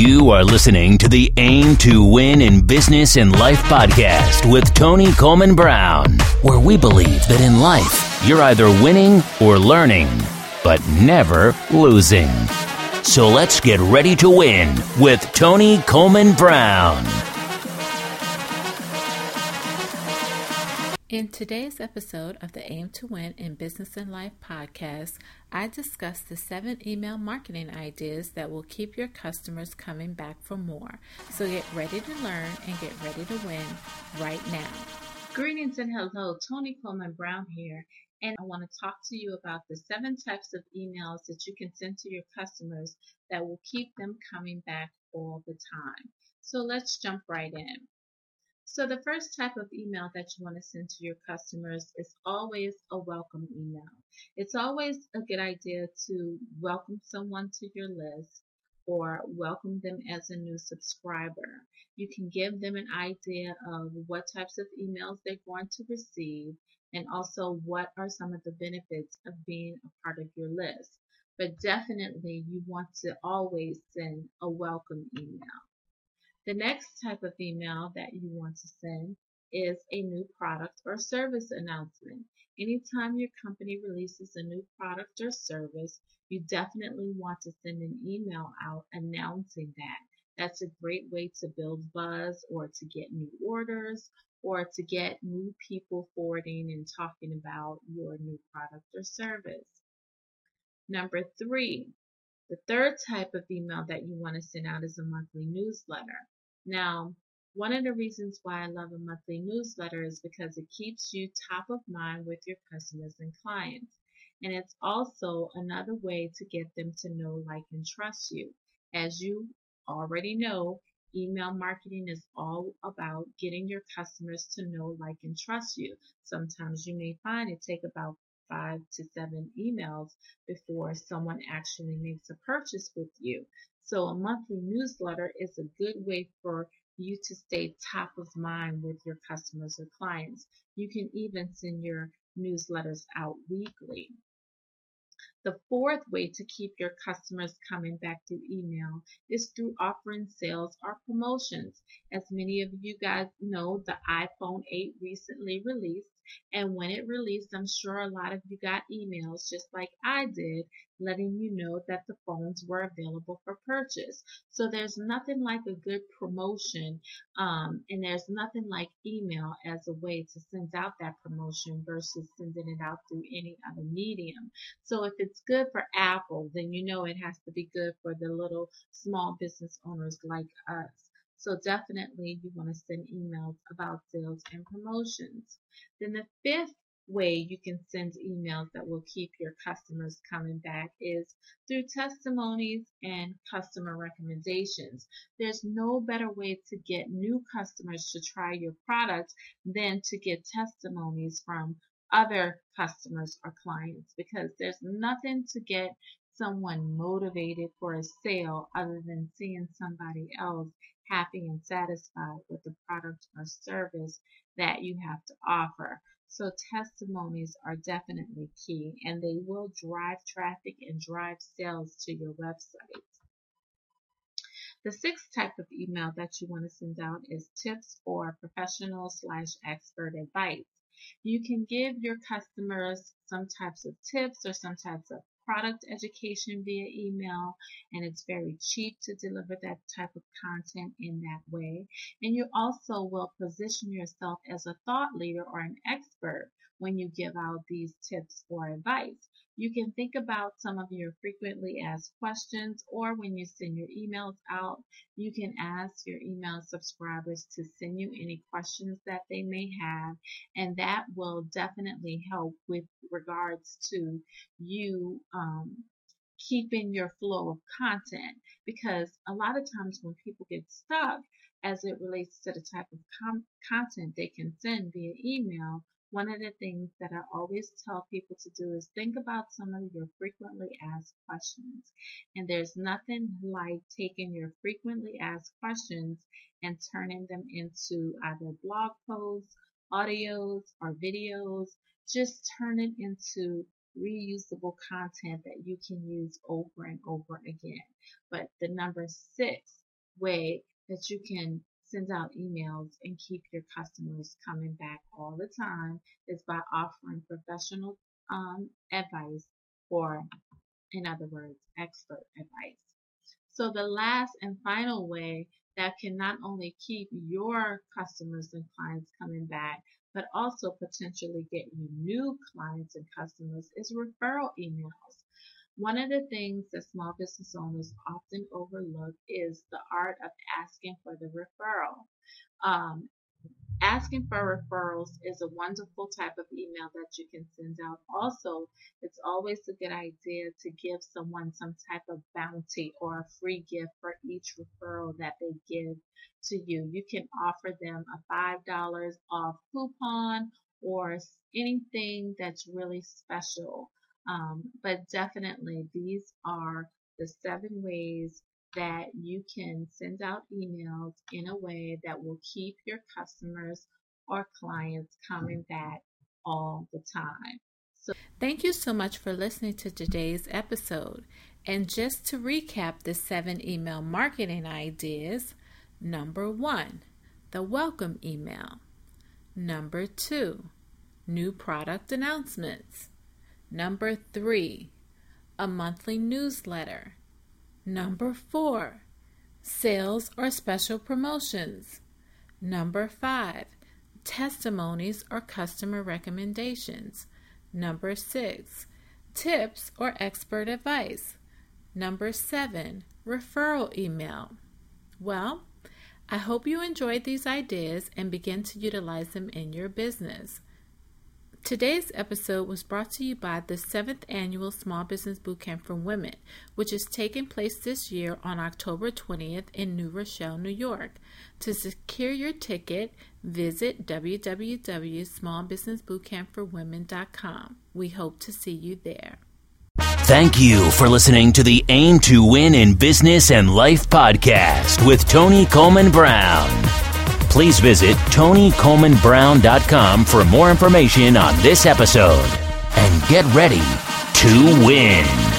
You are listening to the Aim to Win in Business and Life podcast with Tony Coleman Brown, where we believe that in life, you're either winning or learning, but never losing. So let's get ready to win with Tony Coleman Brown. In today's episode of the Aim to Win in Business and Life podcast, I discuss the seven email marketing ideas that will keep your customers coming back for more. So get ready to learn and get ready to win right now. Greetings and hello, Tony Coleman Brown here, and I want to talk to you about the seven types of emails that you can send to your customers that will keep them coming back all the time. So let's jump right in. So the first type of email that you want to send to your customers is always a welcome email. It's always a good idea to welcome someone to your list or welcome them as a new subscriber. You can give them an idea of what types of emails they're going to receive and also what are some of the benefits of being a part of your list. But definitely you want to always send a welcome email. The next type of email that you want to send is a new product or service announcement. Anytime your company releases a new product or service, you definitely want to send an email out announcing that. That's a great way to build buzz or to get new orders or to get new people forwarding and talking about your new product or service. Number three, the third type of email that you want to send out is a monthly newsletter. Now, one of the reasons why I love a monthly newsletter is because it keeps you top of mind with your customers and clients. And it's also another way to get them to know, like, and trust you. As you already know, email marketing is all about getting your customers to know, like, and trust you. Sometimes you may find it take about five to seven emails before someone actually makes a purchase with you. So a monthly newsletter is a good way for you to stay top of mind with your customers or clients. You can even send your newsletters out weekly. The fourth way to keep your customers coming back through email is through offering sales or promotions. As many of you guys know, the iPhone 8 recently released and when it released, I'm sure a lot of you got emails just like I did letting you know that the phones were available for purchase. So there's nothing like a good promotion, um, and there's nothing like email as a way to send out that promotion versus sending it out through any other medium. So if it's good for Apple, then you know it has to be good for the little small business owners like us. So definitely you want to send emails about sales and promotions. Then the fifth way you can send emails that will keep your customers coming back is through testimonies and customer recommendations. There's no better way to get new customers to try your product than to get testimonies from other customers or clients because there's nothing to get someone motivated for a sale other than seeing somebody else happy and satisfied with the product or service that you have to offer. So testimonies are definitely key and they will drive traffic and drive sales to your website. The sixth type of email that you want to send out is tips or professional slash expert advice. You can give your customers some types of tips or some types of product education via email and it's very cheap to deliver that type of content in that way. And you also will position yourself as a thought leader or an expert when you give out these tips or advice. You can think about some of your frequently asked questions or when you send your emails out, you can ask your email subscribers to send you any questions that they may have and that will definitely help with regards to you um, keeping your flow of content because a lot of times when people get stuck as it relates to the type of com- content they can send via email, one of the things that I always tell people to do is think about some of your frequently asked questions. And there's nothing like taking your frequently asked questions and turning them into either blog posts, audios, or videos. Just turn it into reusable content that you can use over and over again. But the number six way that you can send out emails and keep your customers coming back all the time is by offering professional um, advice or, in other words, expert advice. So the last and final way that can not only keep your customers and clients coming back, but also potentially get you new clients and customers is referral emails. One of the things that small business owners often overlook is the art of asking for the referral. Um, asking for referrals is a wonderful type of email that you can send out. Also, it's always a good idea to give someone some type of bounty or a free gift for each referral that they give to you. You can offer them a $5 off coupon or anything that's really special. Um, but definitely, these are the seven ways that you can send out emails in a way that will keep your customers or clients coming back all the time. So, thank you so much for listening to today's episode. And just to recap the seven email marketing ideas number one, the welcome email. Number two, new product announcements. Number three, a monthly newsletter. Number four, sales or special promotions. Number five, testimonies or customer recommendations. Number six, tips or expert advice. Number seven, referral email. Well, I hope you enjoyed these ideas and begin to utilize them in your business. Today's episode was brought to you by the 7th Annual Small Business Bootcamp for Women, which is taking place this year on October 20th in New Rochelle, New York. To secure your ticket, visit www.smallbusinessbootcampforwomen.com. We hope to see you there. Thank you for listening to the Aim to Win in Business and Life podcast with Tony Coleman Brown please visit tonycolemanbrown.com for more information on this episode and get ready to win.